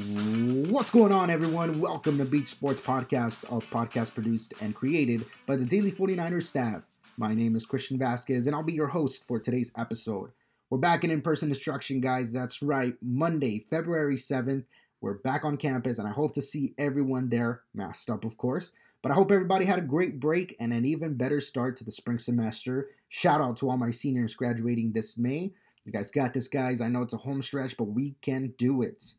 What's going on, everyone? Welcome to Beach Sports Podcast, a podcast produced and created by the Daily 49ers staff. My name is Christian Vasquez, and I'll be your host for today's episode. We're back in in person instruction, guys. That's right. Monday, February 7th, we're back on campus, and I hope to see everyone there, masked up, of course. But I hope everybody had a great break and an even better start to the spring semester. Shout out to all my seniors graduating this May. You guys got this, guys. I know it's a home stretch, but we can do it.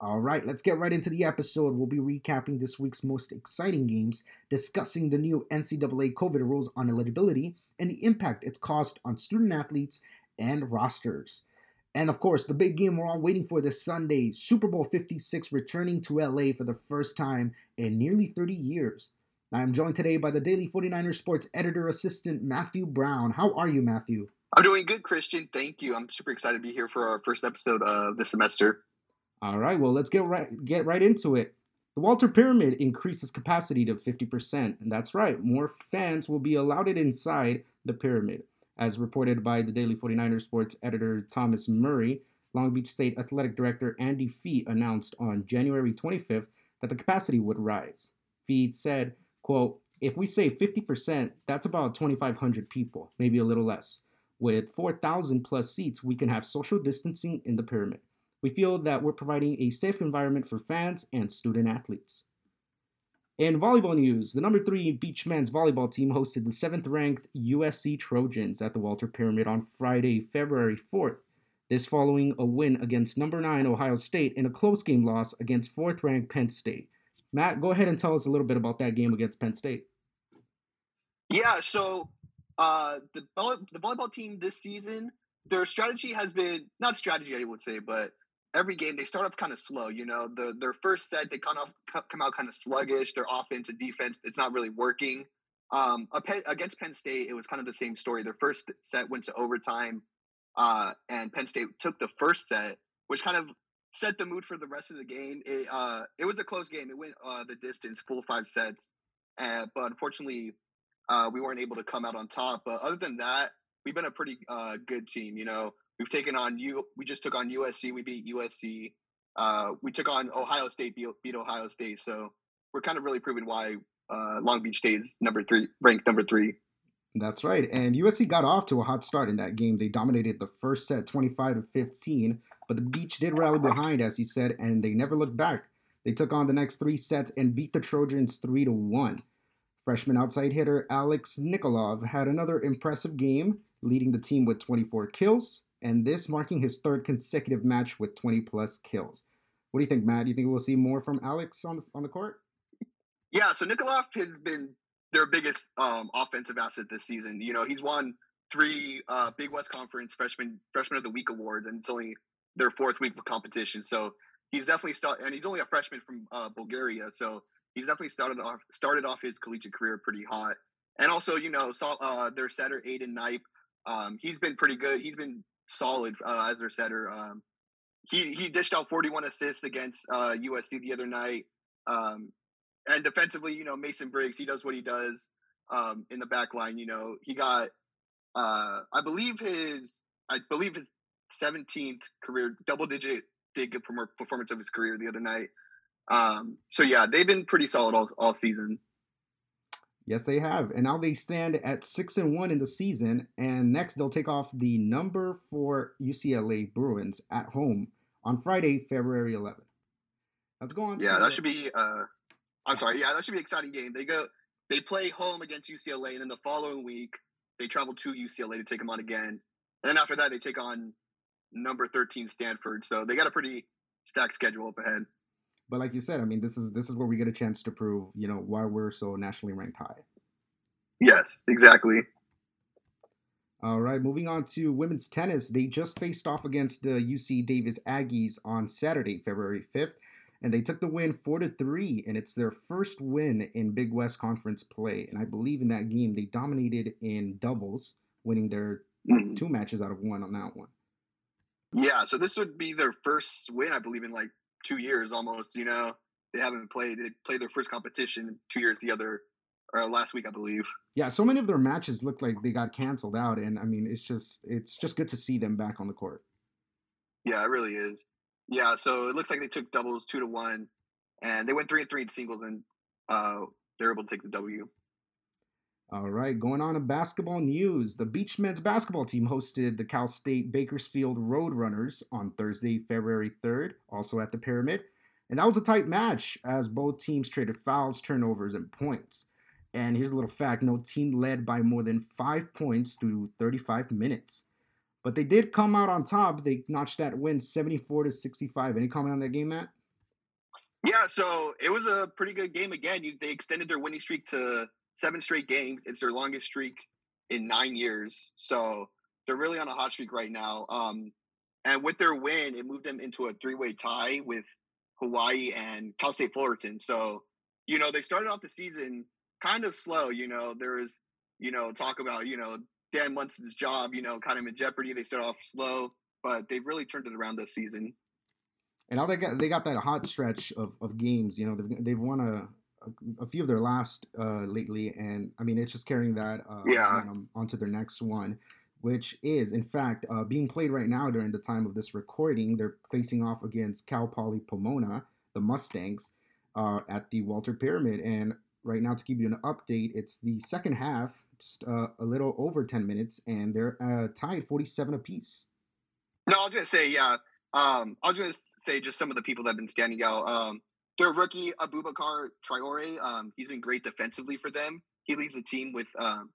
All right, let's get right into the episode. We'll be recapping this week's most exciting games, discussing the new NCAA COVID rules on eligibility and the impact it's caused on student athletes and rosters. And of course, the big game we're all waiting for this Sunday Super Bowl 56 returning to LA for the first time in nearly 30 years. I am joined today by the Daily 49ers Sports editor assistant Matthew Brown. How are you, Matthew? I'm doing good, Christian. Thank you. I'm super excited to be here for our first episode uh, of the semester. All right, well, let's get right get right into it. The Walter Pyramid increases capacity to 50%, and that's right, more fans will be allowed inside the pyramid. As reported by the Daily 49er Sports editor Thomas Murray, Long Beach State Athletic Director Andy Fee announced on January 25th that the capacity would rise. Fee said, quote, if we say 50%, that's about 2,500 people, maybe a little less. With 4,000 plus seats, we can have social distancing in the pyramid. We feel that we're providing a safe environment for fans and student athletes. In volleyball news, the number three beach men's volleyball team hosted the seventh ranked USC Trojans at the Walter Pyramid on Friday, February 4th. This following a win against number nine Ohio State in a close game loss against fourth ranked Penn State. Matt, go ahead and tell us a little bit about that game against Penn State. Yeah, so uh, the the volleyball team this season, their strategy has been not strategy, I would say, but every game they start off kind of slow. You know, the their first set they kind of come out kind of sluggish. Their offense and defense it's not really working. Um, against Penn State, it was kind of the same story. Their first set went to overtime, uh, and Penn State took the first set, which kind of set the mood for the rest of the game. It uh, it was a close game. It went uh, the distance, full five sets, but unfortunately, uh, we weren't able to come out on top. But other than that, we've been a pretty uh, good team. You know, We've taken on you. We just took on USC. We beat USC. Uh, we took on Ohio State. Beat, beat Ohio State. So we're kind of really proving why uh, Long Beach State is number three, ranked number three. That's right. And USC got off to a hot start in that game. They dominated the first set 25 to 15, but the Beach did rally behind, as you said, and they never looked back. They took on the next three sets and beat the Trojans 3 to 1. Freshman outside hitter Alex Nikolov had another impressive game, leading the team with 24 kills, and this marking his third consecutive match with 20 plus kills. What do you think, Matt? Do you think we'll see more from Alex on the on the court? Yeah, so Nikolov has been their biggest um, offensive asset this season. You know, he's won three uh, Big West Conference freshman freshman of the week awards, and it's only their fourth week of competition. So he's definitely started, and he's only a freshman from uh, Bulgaria. So he's definitely started off started off his collegiate career pretty hot. And also, you know, saw uh, their setter Aidan Knipe. Um, he's been pretty good. He's been solid uh, as their setter. Um, he he dished out 41 assists against uh, USC the other night. Um, and defensively, you know, Mason Briggs, he does what he does um, in the back line. You know, he got, uh, I believe his, I believe his 17th career double digit big performance of his career the other night. Um, so yeah, they've been pretty solid all, all season. Yes, they have. And now they stand at six and one in the season. And next they'll take off the number four UCLA Bruins at home on Friday, February 11th. Let's go on. Yeah, that the... should be. Uh, I'm sorry. Yeah, that should be an exciting game. They go. They play home against UCLA, and then the following week they travel to UCLA to take them on again. And then after that, they take on number 13 Stanford. So they got a pretty stacked schedule up ahead. But like you said, I mean, this is this is where we get a chance to prove, you know, why we're so nationally ranked high. Yes, exactly. All right, moving on to women's tennis. They just faced off against the UC Davis Aggies on Saturday, February 5th, and they took the win 4 to 3, and it's their first win in Big West Conference play. And I believe in that game they dominated in doubles, winning their mm-hmm. two matches out of one on that one. Yeah, so this would be their first win, I believe, in like two years almost. You know, they haven't played. They played their first competition two years the other, or last week I believe. Yeah, so many of their matches look like they got canceled out, and I mean, it's just it's just good to see them back on the court. Yeah, it really is. Yeah, so it looks like they took doubles two to one, and they went three and three in singles, and uh, they're able to take the W. All right, going on to basketball news. The Beach men's basketball team hosted the Cal State Bakersfield Roadrunners on Thursday, February 3rd, also at the Pyramid. And that was a tight match as both teams traded fouls, turnovers, and points. And here's a little fact no team led by more than five points through 35 minutes. But they did come out on top. They notched that win 74 to 65. Any comment on that game, Matt? Yeah, so it was a pretty good game again. they extended their winning streak to seven straight games. It's their longest streak in nine years. So they're really on a hot streak right now. Um, and with their win, it moved them into a three way tie with Hawaii and Cal State Fullerton. So, you know, they started off the season kind of slow. You know, there's, you know, talk about, you know, Dan Monson's job, you know, kind of in jeopardy. They start off slow, but they've really turned it around this season. And now they got they got that hot stretch of, of games. You know, they've, they've won a, a, a few of their last uh, lately, and I mean, it's just carrying that uh, yeah. onto their next one which is in fact uh, being played right now during the time of this recording. They're facing off against Cal Poly Pomona, the Mustangs, uh, at the Walter Pyramid. And right now, to give you an update, it's the second half, just uh, a little over 10 minutes, and they're uh, tied 47 apiece. No, I'll gonna say yeah. Um, I was gonna say just some of the people that have been standing out. Um, their rookie Aboubacar Traore, um, he's been great defensively for them. He leads the team with um,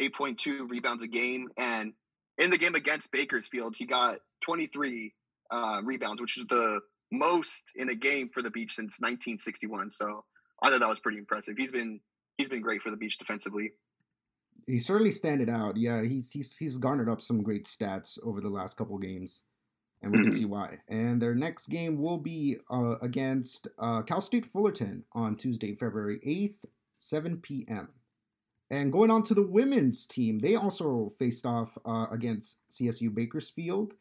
8.2 rebounds a game. And in the game against Bakersfield, he got 23 uh, rebounds, which is the most in a game for the Beach since 1961. So I thought that was pretty impressive. He's been he's been great for the Beach defensively. He certainly standed out. Yeah, he's he's he's garnered up some great stats over the last couple games, and we mm-hmm. can see why. And their next game will be uh, against uh, Cal State Fullerton on Tuesday, February 8th, 7 p.m. And going on to the women's team, they also faced off uh, against CSU Bakersfield.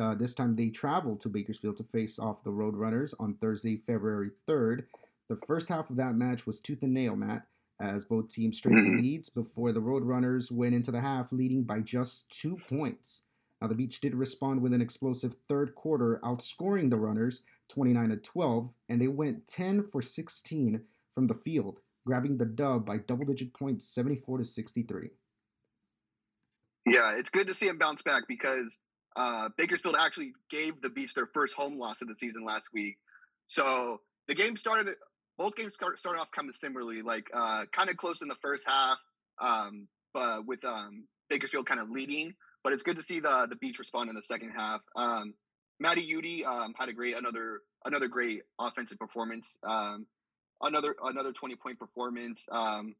Uh, this time they traveled to Bakersfield to face off the Roadrunners on Thursday, February 3rd. The first half of that match was tooth and nail, Matt, as both teams straightened mm-hmm. leads before the Roadrunners went into the half leading by just two points. Now, the Beach did respond with an explosive third quarter, outscoring the Runners 29 to 12, and they went 10 for 16 from the field grabbing the dub by double digit points 74 to 63. Yeah, it's good to see him bounce back because uh, Bakersfield actually gave the Beach their first home loss of the season last week. So the game started, both games start, started off kind of similarly, like uh, kind of close in the first half, um, but with um, Bakersfield kind of leading. But it's good to see the the Beach respond in the second half. Um, Maddie Udy um, had a great another another great offensive performance. Um, another another 20 point performance. Um,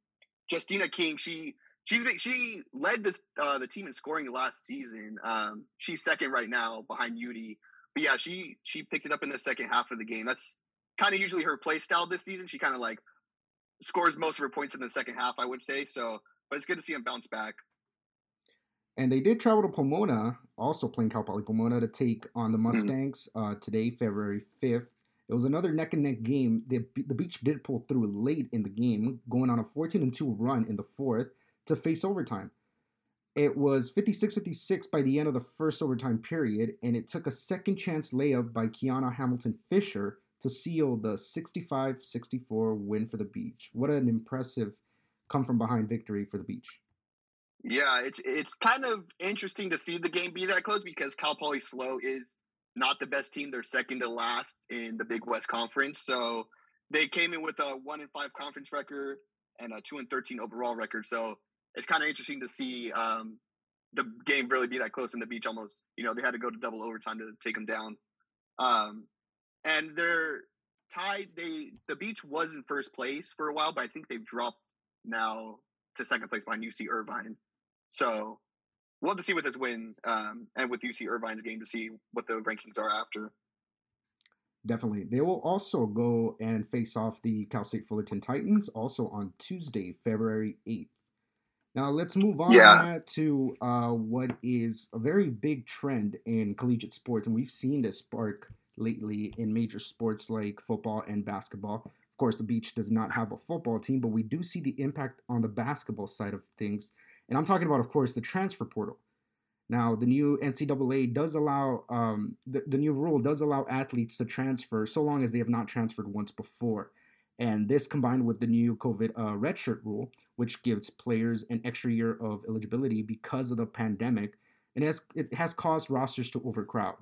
Justina King, she she's been, she led the uh, the team in scoring last season. Um, she's second right now behind Udy. But yeah, she she picked it up in the second half of the game. That's kind of usually her play style this season. She kind of like scores most of her points in the second half, I would say. So, but it's good to see him bounce back. And they did travel to Pomona, also playing Cal Poly Pomona, to take on the mm-hmm. Mustangs mm-hmm. uh, today, February 5th. It was another neck and neck game. The, the Beach did pull through late in the game, going on a 14 and 2 run in the fourth to face overtime. It was 56 56 by the end of the first overtime period, and it took a second chance layup by Kiana Hamilton Fisher to seal the 65 64 win for the Beach. What an impressive come from behind victory for the Beach. Yeah, it's it's kind of interesting to see the game be that close because Cal Poly SLO is not the best team. They're second to last in the Big West Conference. So they came in with a one and five conference record and a two and thirteen overall record. So it's kind of interesting to see um, the game really be that close in the beach. Almost, you know, they had to go to double overtime to take them down. Um, and they're tied. They the beach was in first place for a while, but I think they've dropped now to second place behind UC Irvine. So we'll have to see with this win um, and with UC Irvine's game to see what the rankings are after. Definitely. They will also go and face off the Cal State Fullerton Titans also on Tuesday, February 8th. Now let's move on yeah. to uh, what is a very big trend in collegiate sports, and we've seen this spark lately in major sports like football and basketball. Of course, the Beach does not have a football team, but we do see the impact on the basketball side of things and I'm talking about, of course, the transfer portal. Now, the new NCAA does allow um, the, the new rule does allow athletes to transfer so long as they have not transferred once before. And this combined with the new COVID uh, redshirt rule, which gives players an extra year of eligibility because of the pandemic, and it has, it has caused rosters to overcrowd.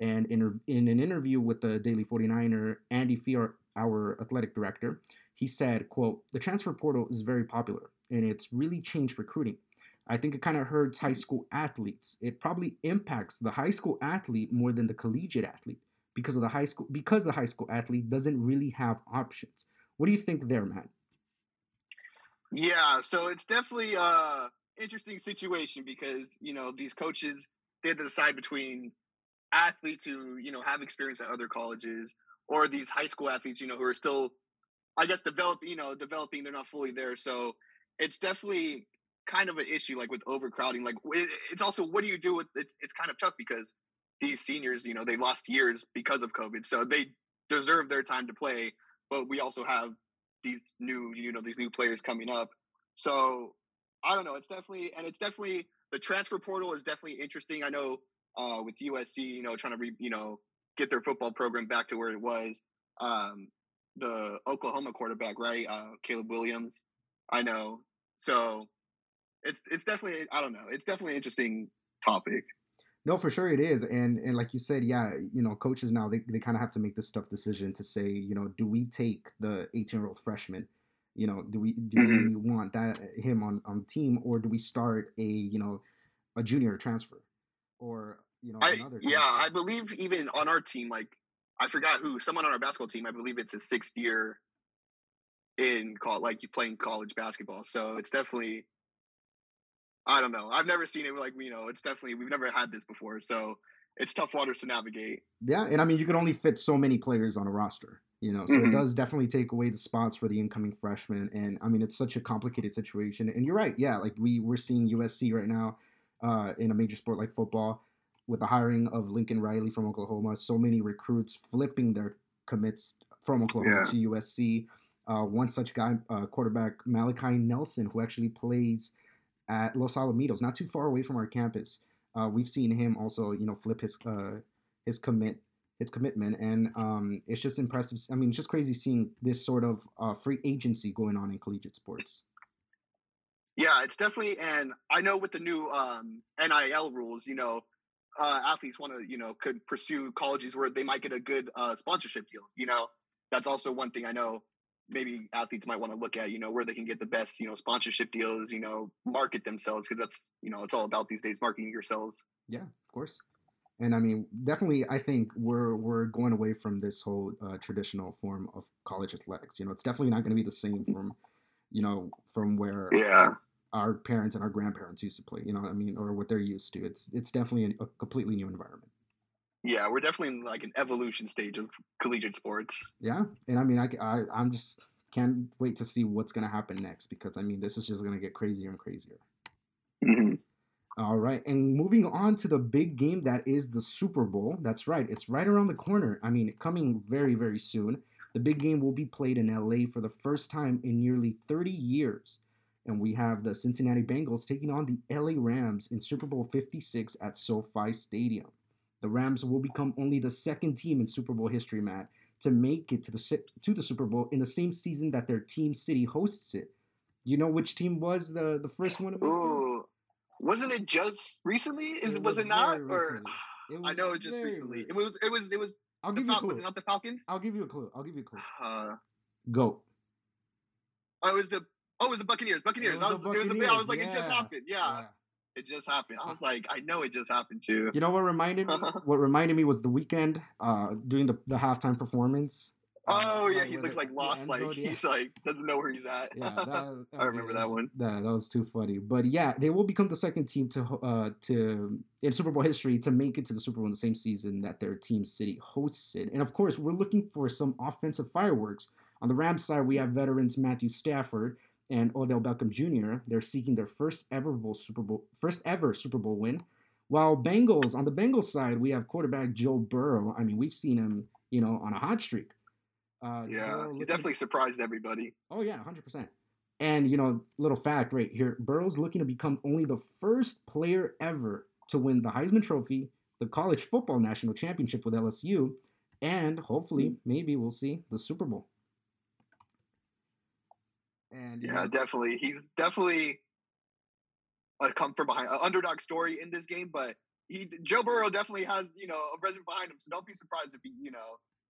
And in, in an interview with the Daily 49er, Andy Fee, our athletic director, he said, quote, the transfer portal is very popular and it's really changed recruiting. I think it kind of hurts high school athletes. It probably impacts the high school athlete more than the collegiate athlete because of the high school because the high school athlete doesn't really have options. What do you think there, man? Yeah, so it's definitely a interesting situation because you know these coaches they have to decide between athletes who you know have experience at other colleges or these high school athletes you know who are still I guess develop, you know developing they're not fully there so it's definitely kind of an issue like with overcrowding like it's also what do you do with it's, it's kind of tough because these seniors you know they lost years because of covid so they deserve their time to play but we also have these new you know these new players coming up so i don't know it's definitely and it's definitely the transfer portal is definitely interesting i know uh, with usc you know trying to re, you know get their football program back to where it was um, the oklahoma quarterback right? Uh, caleb williams. I know. So it's it's definitely I don't know. It's definitely an interesting topic. No, for sure it is, and and like you said, yeah, you know, coaches now they, they kind of have to make this tough decision to say, you know, do we take the eighteen year old freshman, you know, do we do mm-hmm. we want that him on on team, or do we start a you know a junior transfer, or you know I, yeah, I believe even on our team, like I forgot who someone on our basketball team, I believe it's a sixth year in call like you playing college basketball, so it's definitely I don't know. I've never seen it like you know. It's definitely we've never had this before, so it's tough waters to navigate. Yeah, and I mean you can only fit so many players on a roster, you know. So mm-hmm. it does definitely take away the spots for the incoming freshmen, and I mean it's such a complicated situation. And you're right, yeah. Like we we're seeing USC right now uh, in a major sport like football with the hiring of Lincoln Riley from Oklahoma. So many recruits flipping their commits from Oklahoma yeah. to USC. Uh, one such guy, uh, quarterback Malachi Nelson, who actually plays at Los Alamitos, not too far away from our campus. Uh, we've seen him also, you know, flip his uh, his commit his commitment, and um, it's just impressive. I mean, it's just crazy seeing this sort of uh, free agency going on in collegiate sports. Yeah, it's definitely, and I know with the new um, NIL rules, you know, uh, athletes want to, you know, could pursue colleges where they might get a good uh, sponsorship deal. You know, that's also one thing I know maybe athletes might want to look at, you know, where they can get the best, you know, sponsorship deals, you know, market themselves because that's, you know, it's all about these days marketing yourselves. Yeah, of course. And I mean, definitely, I think we're we're going away from this whole uh, traditional form of college athletics. You know, it's definitely not going to be the same from, you know, from where yeah our parents and our grandparents used to play. You know, I mean, or what they're used to. It's it's definitely a, a completely new environment. Yeah, we're definitely in like an evolution stage of collegiate sports. Yeah, and I mean, I, I I'm just can't wait to see what's gonna happen next because I mean, this is just gonna get crazier and crazier. Mm-hmm. All right, and moving on to the big game that is the Super Bowl. That's right, it's right around the corner. I mean, coming very very soon. The big game will be played in LA for the first time in nearly 30 years. And we have the Cincinnati Bengals taking on the LA Rams in Super Bowl 56 at SoFi Stadium. The Rams will become only the second team in Super Bowl history, Matt, to make it to the to the Super Bowl in the same season that their team city hosts it. You know which team was the the first one? Ooh, wasn't it just recently? Is it was, was it not? Or I know it just recently. It was. It was. It was. I'll give you a clue. Was it not the Falcons? I'll give you a clue. I'll give you a clue. Uh, Go. Oh, it was the. Oh, it was the Buccaneers. Buccaneers. Was, I was, Buccaneers. Was, I was like, yeah. it just happened. Yeah. yeah. It just happened. I was like, I know it just happened too. You know what reminded me? what reminded me was the Weeknd uh, doing the, the halftime performance. Oh yeah, he looks like lost. Like yeah. he's like doesn't know where he's at. Yeah, that, I remember that one. That, that was too funny. But yeah, they will become the second team to uh to in Super Bowl history to make it to the Super Bowl in the same season that their team city hosts it. And of course, we're looking for some offensive fireworks. On the Rams side, we have veterans Matthew Stafford, and Odell Beckham Jr. They're seeking their first ever Bowl Super Bowl, first ever Super Bowl win. While Bengals on the Bengals side, we have quarterback Joe Burrow. I mean, we've seen him, you know, on a hot streak. Uh, yeah, he's definitely surprised everybody. Oh yeah, hundred percent. And you know, little fact right here: Burrow's looking to become only the first player ever to win the Heisman Trophy, the College Football National Championship with LSU, and hopefully, maybe we'll see the Super Bowl. And yeah, know, definitely, he's definitely a come from behind, an underdog story in this game. But he, Joe Burrow, definitely has you know a resume behind him. So don't be surprised if he, you know,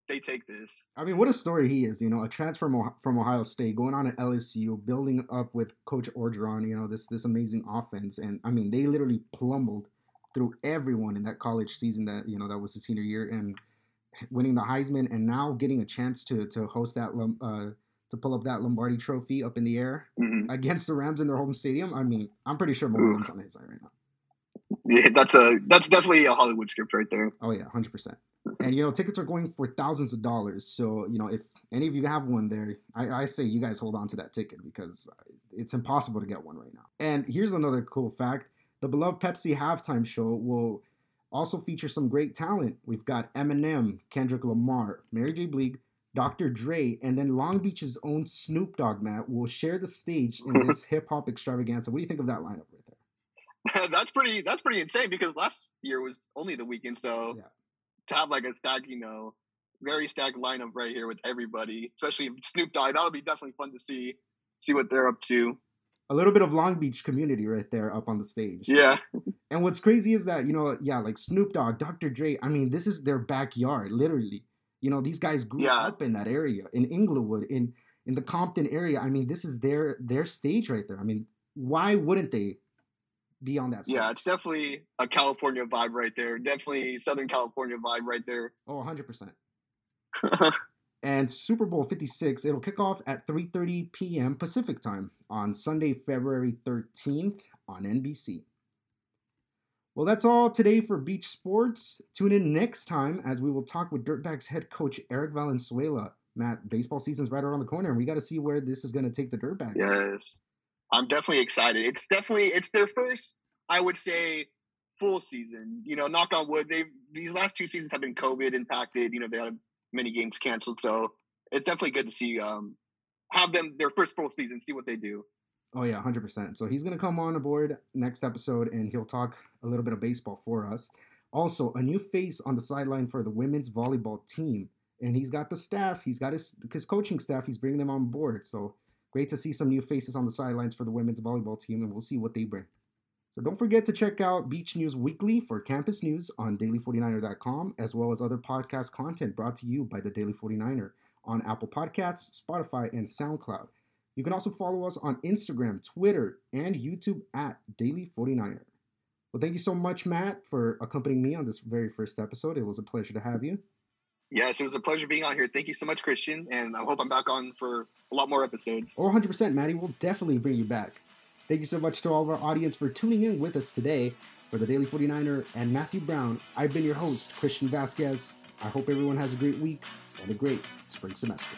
they take this. I mean, what a story he is. You know, a transfer from, Ohio State, going on at LSU, building up with Coach Orgeron. You know, this this amazing offense, and I mean, they literally plumbled through everyone in that college season. That you know, that was his senior year, and winning the Heisman, and now getting a chance to to host that uh, to pull up that Lombardi Trophy up in the air mm-hmm. against the Rams in their home stadium. I mean, I'm pretty sure Mullen's on his side right now. Yeah, that's a that's definitely a Hollywood script right there. Oh yeah, hundred percent. And you know, tickets are going for thousands of dollars. So you know, if any of you have one there, I, I say you guys hold on to that ticket because it's impossible to get one right now. And here's another cool fact: the beloved Pepsi halftime show will also feature some great talent. We've got Eminem, Kendrick Lamar, Mary J. Blige, Dr. Dre, and then Long Beach's own Snoop Dogg, Matt, will share the stage in this hip hop extravaganza. What do you think of that lineup right there? that's pretty. That's pretty insane because last year was only the Weeknd, so yeah. to have like a stack, you know, very stacked lineup right here with everybody, especially Snoop Dogg, that'll be definitely fun to see see what they're up to. A little bit of Long Beach community right there up on the stage. Yeah. And what's crazy is that you know, yeah, like Snoop Dogg, Dr. Dre. I mean, this is their backyard, literally. You know, these guys grew yeah. up in that area, in Inglewood, in in the Compton area. I mean, this is their their stage right there. I mean, why wouldn't they be on that stage? Yeah, it's definitely a California vibe right there. Definitely Southern California vibe right there. Oh, 100%. and Super Bowl 56, it'll kick off at 3:30 p.m. Pacific time on Sunday, February 13th on NBC. Well, that's all today for Beach Sports. Tune in next time as we will talk with Dirtbags head coach Eric Valenzuela. Matt, baseball season's right around the corner, and we got to see where this is going to take the Dirtbags. Yes, I'm definitely excited. It's definitely it's their first, I would say, full season. You know, knock on wood. They these last two seasons have been COVID impacted. You know, they had many games canceled, so it's definitely good to see um have them their first full season, see what they do. Oh yeah, hundred percent. So he's gonna come on aboard next episode, and he'll talk a little bit of baseball for us. Also, a new face on the sideline for the women's volleyball team, and he's got the staff. He's got his his coaching staff. He's bringing them on board. So great to see some new faces on the sidelines for the women's volleyball team, and we'll see what they bring. So don't forget to check out Beach News Weekly for campus news on daily49er.com, as well as other podcast content brought to you by the Daily 49er on Apple Podcasts, Spotify, and SoundCloud. You can also follow us on Instagram, Twitter, and YouTube at Daily49er. Well, thank you so much, Matt, for accompanying me on this very first episode. It was a pleasure to have you. Yes, it was a pleasure being on here. Thank you so much, Christian, and I hope I'm back on for a lot more episodes. Oh, 100%, Maddie. We'll definitely bring you back. Thank you so much to all of our audience for tuning in with us today for the Daily 49er and Matthew Brown. I've been your host, Christian Vasquez. I hope everyone has a great week and a great spring semester.